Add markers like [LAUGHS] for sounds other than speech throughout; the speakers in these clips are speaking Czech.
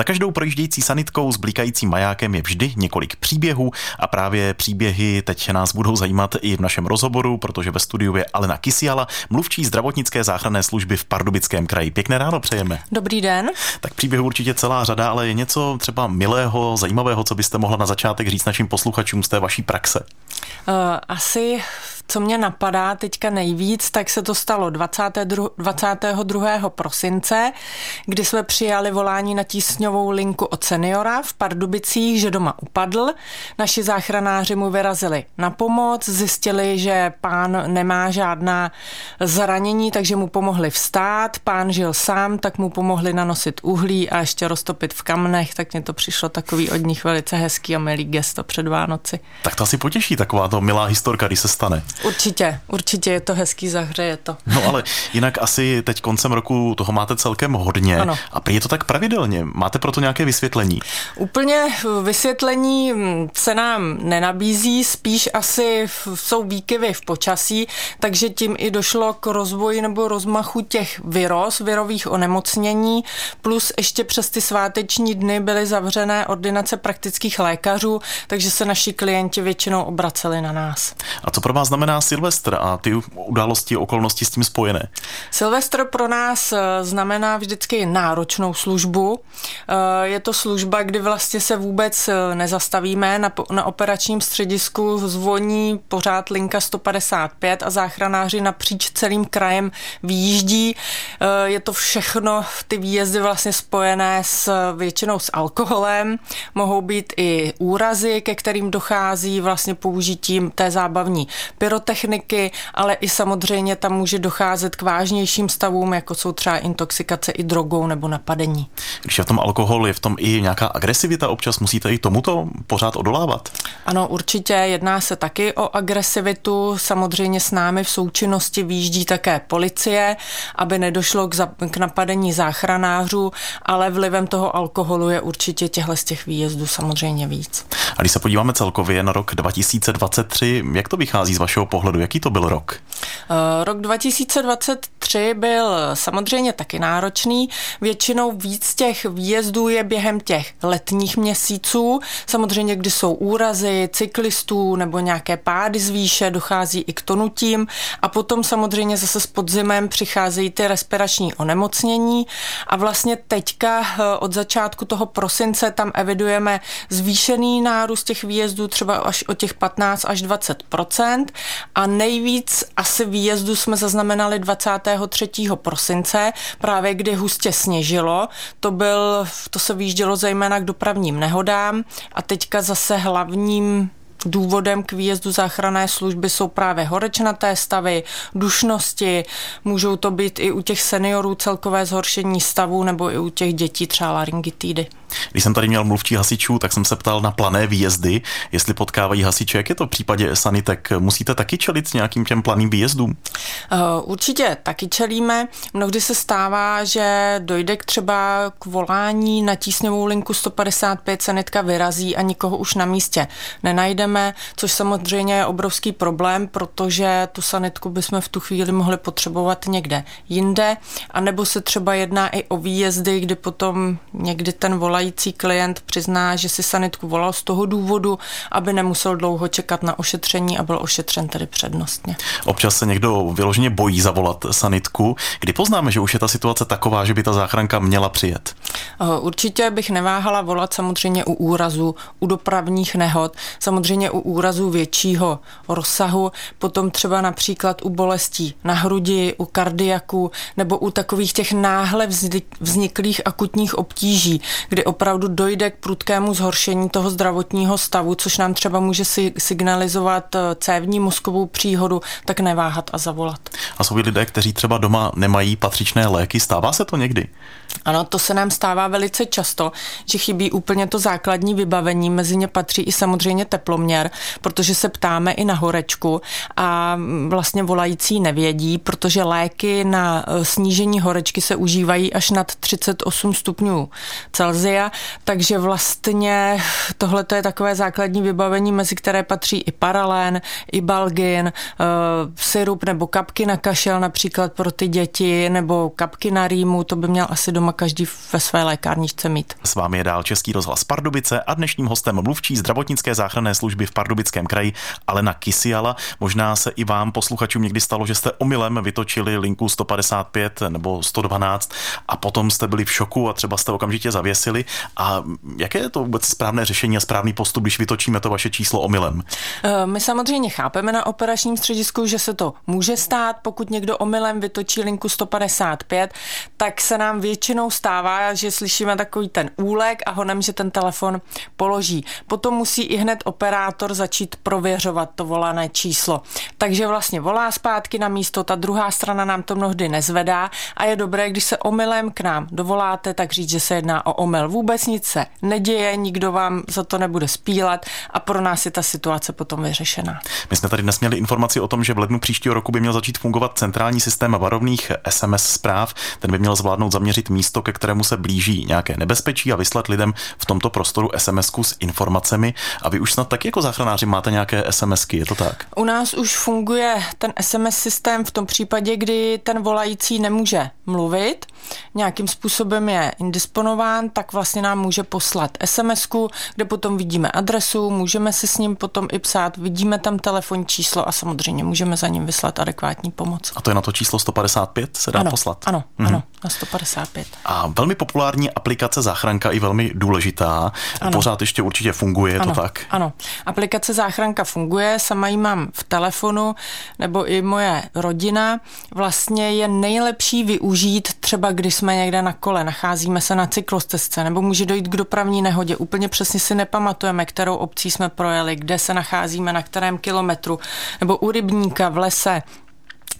Za každou projíždějící sanitkou s blikajícím majákem je vždy několik příběhů a právě příběhy teď nás budou zajímat i v našem rozhovoru, protože ve studiu je Alena Kisiala, mluvčí zdravotnické záchranné služby v Pardubickém kraji. Pěkné ráno přejeme. Dobrý den. Tak příběhů určitě celá řada, ale je něco třeba milého, zajímavého, co byste mohla na začátek říct našim posluchačům z té vaší praxe? Uh, asi co mě napadá teďka nejvíc, tak se to stalo 22, 22. prosince, kdy jsme přijali volání na tísňovou linku od seniora v Pardubicích, že doma upadl. Naši záchranáři mu vyrazili na pomoc, zjistili, že pán nemá žádná zranění, takže mu pomohli vstát. Pán žil sám, tak mu pomohli nanosit uhlí a ještě roztopit v kamnech, tak mě to přišlo takový od nich velice hezký a milý gesto před Vánoci. Tak to asi potěší taková to milá historka, když se stane. Určitě, určitě je to hezký, zahřeje to. No ale jinak asi teď koncem roku toho máte celkem hodně. Ano. A prý je to tak pravidelně. Máte proto nějaké vysvětlení? Úplně vysvětlení se nám nenabízí, spíš asi jsou výkyvy v počasí, takže tím i došlo k rozvoji nebo rozmachu těch viroz, virových onemocnění, plus ještě přes ty sváteční dny byly zavřené ordinace praktických lékařů, takže se naši klienti většinou obraceli na nás. A co pro vás znamená znamená Silvestr a ty události, okolnosti s tím spojené? Silvestr pro nás eh, znamená vždycky náročnou službu. Eh, je to služba, kdy vlastně se vůbec eh, nezastavíme. Na, na operačním středisku zvoní pořád linka 155 a záchranáři napříč celým krajem výjíždí. Je to všechno, ty výjezdy vlastně spojené s většinou s alkoholem. Mohou být i úrazy, ke kterým dochází vlastně použitím té zábavní pyrotechniky, ale i samozřejmě tam může docházet k vážnějším stavům, jako jsou třeba intoxikace i drogou nebo napadení. Když je v tom alkohol, je v tom i nějaká agresivita občas, musíte i tomuto pořád odolávat? Ano, určitě jedná se taky o agresivitu. Samozřejmě s námi v součinnosti výjíždí také policie, aby nedošlo k, za, k napadení záchranářů, ale vlivem toho alkoholu je určitě těchto z těch výjezdů samozřejmě víc. A když se podíváme celkově na rok 2023, jak to vychází z vašeho pohledu? Jaký to byl rok? Uh, rok 2023 byl samozřejmě taky náročný. Většinou víc těch výjezdů je během těch letních měsíců. Samozřejmě, kdy jsou úrazy cyklistů nebo nějaké pády z výše, dochází i k tonutím. A potom samozřejmě zase s podzimem přicházejí ty respirační onemocnění. A vlastně teďka eh, od začátku toho prosince tam evidujeme zvýšený nárůst těch výjezdů třeba až o těch 15 až 20% a nejvíc asi výjezdu jsme zaznamenali 23. prosince, právě kdy hustě sněžilo. To, byl, to se výjíždělo zejména k dopravním nehodám a teďka zase hlavním Důvodem k výjezdu záchranné služby jsou právě horečnaté stavy, dušnosti, můžou to být i u těch seniorů celkové zhoršení stavu nebo i u těch dětí třeba laryngitidy. Když jsem tady měl mluvčí hasičů, tak jsem se ptal na plané výjezdy, jestli potkávají hasiče, jak je to v případě sanitek, musíte taky čelit s nějakým těm planým výjezdům? Uh, určitě taky čelíme. Mnohdy se stává, že dojde k třeba k volání na tísňovou linku 155, sanitka vyrazí a nikoho už na místě nenajdeme, což samozřejmě je obrovský problém, protože tu sanitku bychom v tu chvíli mohli potřebovat někde jinde, anebo se třeba jedná i o výjezdy, kdy potom někdy ten volá volající klient přizná, že si sanitku volal z toho důvodu, aby nemusel dlouho čekat na ošetření a byl ošetřen tedy přednostně. Občas se někdo vyloženě bojí zavolat sanitku. Kdy poznáme, že už je ta situace taková, že by ta záchranka měla přijet? Eh, určitě bych neváhala volat samozřejmě u úrazu, u dopravních nehod, samozřejmě u úrazu většího rozsahu, potom třeba například u bolestí na hrudi, u kardiaku nebo u takových těch náhle vzniklých akutních obtíží, kdy opravdu dojde k prudkému zhoršení toho zdravotního stavu, což nám třeba může si signalizovat eh, cévní mozkovou příhodu, tak neváhat a zavolat. A jsou lidé, kteří třeba doma nemají patřičné léky, stává se to někdy? Ano, to se nám stává velice často, že chybí úplně to základní vybavení, mezi ně patří i samozřejmě teploměr, protože se ptáme i na horečku a vlastně volající nevědí, protože léky na eh, snížení horečky se užívají až nad 38 stupňů Kritéria, takže vlastně tohle je takové základní vybavení, mezi které patří i paralén, i balgin, uh, syrup nebo kapky na kašel například pro ty děti, nebo kapky na rýmu, to by měl asi doma každý ve své lékárničce mít. S vámi je dál Český rozhlas Pardubice a dnešním hostem mluvčí zdravotnické záchranné služby v Pardubickém kraji Alena Kisiala. Možná se i vám posluchačům někdy stalo, že jste omylem vytočili linku 155 nebo 112 a potom jste byli v šoku a třeba jste okamžitě zavěsili. A jaké je to vůbec správné řešení a správný postup, když vytočíme to vaše číslo omylem? Eh, my samozřejmě chápeme na operačním středisku, že se to může stát, pokud někdo omylem vytočí linku 155, tak se nám většinou stává, že slyšíme takový ten úlek a honem, že ten telefon položí. Potom musí i hned operátor začít prověřovat to volané číslo. Takže vlastně volá zpátky na místo, ta druhá strana nám to mnohdy nezvedá a je dobré, když se omylem k nám dovoláte, tak říct, že se jedná o omyl. Vůbec nic se neděje, nikdo vám za to nebude spílat a pro nás je ta situace potom vyřešená. My jsme tady dnes měli informaci o tom, že v lednu příštího roku by měl začít fungovat centrální systém varovných SMS zpráv. Ten by měl zvládnout zaměřit místo, ke kterému se blíží nějaké nebezpečí a vyslat lidem v tomto prostoru SMS s informacemi. A vy už snad taky jako záchranáři máte nějaké SMSky, je to tak? U nás už funguje ten SMS systém v tom případě, kdy ten volající nemůže mluvit, nějakým způsobem je indisponován, tak vlastně nám může poslat sms kde potom vidíme adresu, můžeme si s ním potom i psát, vidíme tam telefonní číslo a samozřejmě můžeme za ním vyslat adekvátní pomoc. A to je na to číslo 155 se dá ano, poslat? Ano, mhm. ano, na 155. A velmi populární aplikace záchranka i velmi důležitá. Ano. Pořád ještě určitě funguje, je ano, to tak? Ano, aplikace záchranka funguje, sama ji mám v telefonu, nebo i moje rodina. Vlastně je nejlepší využít třeba když jsme někde na kole, nacházíme se na cyklostezce, nebo může dojít k dopravní nehodě, úplně přesně si nepamatujeme, kterou obcí jsme projeli, kde se nacházíme, na kterém kilometru, nebo u rybníka v lese,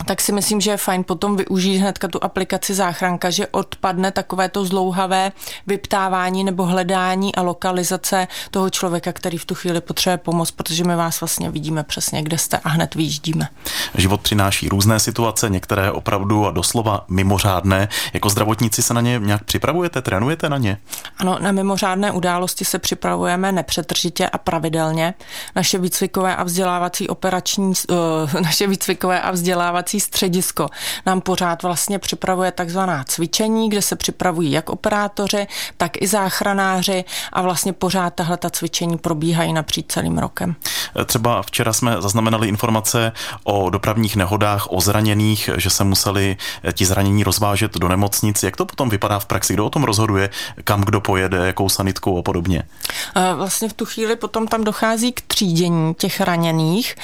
tak si myslím, že je fajn potom využít hnedka tu aplikaci záchranka, že odpadne takové to zlouhavé vyptávání nebo hledání a lokalizace toho člověka, který v tu chvíli potřebuje pomoc, protože my vás vlastně vidíme přesně, kde jste a hned vyjíždíme. Život přináší různé situace, některé opravdu a doslova mimořádné. Jako zdravotníci se na ně nějak připravujete, trénujete na ně? Ano, na mimořádné události se připravujeme nepřetržitě a pravidelně. Naše výcvikové a vzdělávací operační, uh, [LAUGHS] naše výcvikové a vzdělávací vzdělávací středisko nám pořád vlastně připravuje takzvaná cvičení, kde se připravují jak operátoři, tak i záchranáři a vlastně pořád tahle ta cvičení probíhají napříč celým rokem. Třeba včera jsme zaznamenali informace o dopravních nehodách, o zraněných, že se museli ti zranění rozvážet do nemocnic. Jak to potom vypadá v praxi? Kdo o tom rozhoduje, kam kdo pojede, jakou sanitkou a podobně? Vlastně v tu chvíli potom tam dochází k třídění těch raněných,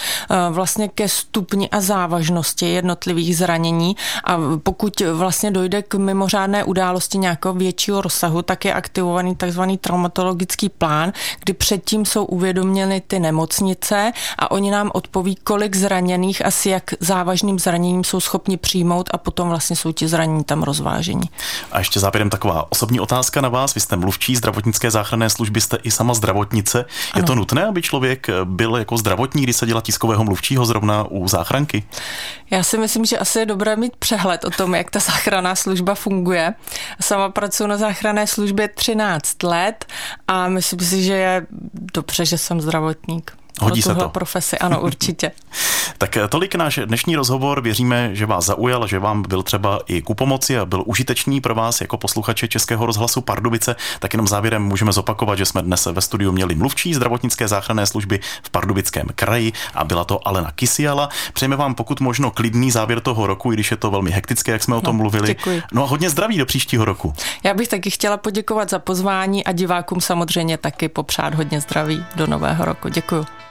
vlastně ke stupni a závažnosti jednotlivých zranění a pokud vlastně dojde k mimořádné události nějakého většího rozsahu, tak je aktivovaný takzvaný traumatologický plán, kdy předtím jsou uvědoměny ty nemocnice a oni nám odpoví, kolik zraněných asi jak závažným zraněním jsou schopni přijmout a potom vlastně jsou ti zranění tam rozvážení. A ještě závěrem taková osobní otázka na vás. Vy jste mluvčí zdravotnické záchranné služby, jste i sama zdravotnice. Je ano. to nutné, aby člověk byl jako zdravotník, když se dělá tiskového mluvčího zrovna u záchranky? Já si myslím, že asi je dobré mít přehled o tom, jak ta záchranná služba funguje. Sama pracuji na záchranné službě 13 let a myslím si, že je dobře, že jsem zdravotník. Hodí se to. profesi, ano, určitě. [LAUGHS] tak eh, tolik náš dnešní rozhovor. Věříme, že vás zaujal, že vám byl třeba i ku pomoci a byl užitečný pro vás jako posluchače Českého rozhlasu Pardubice. Tak jenom závěrem můžeme zopakovat, že jsme dnes ve studiu měli mluvčí zdravotnické záchranné služby v Pardubickém kraji a byla to Alena Kisiala. Přejeme vám pokud možno klidný závěr toho roku, i když je to velmi hektické, jak jsme o tom no, mluvili. Děkuji. No a hodně zdraví do příštího roku. Já bych taky chtěla poděkovat za pozvání a divákům samozřejmě taky popřát hodně zdraví do nového roku. Děkuji.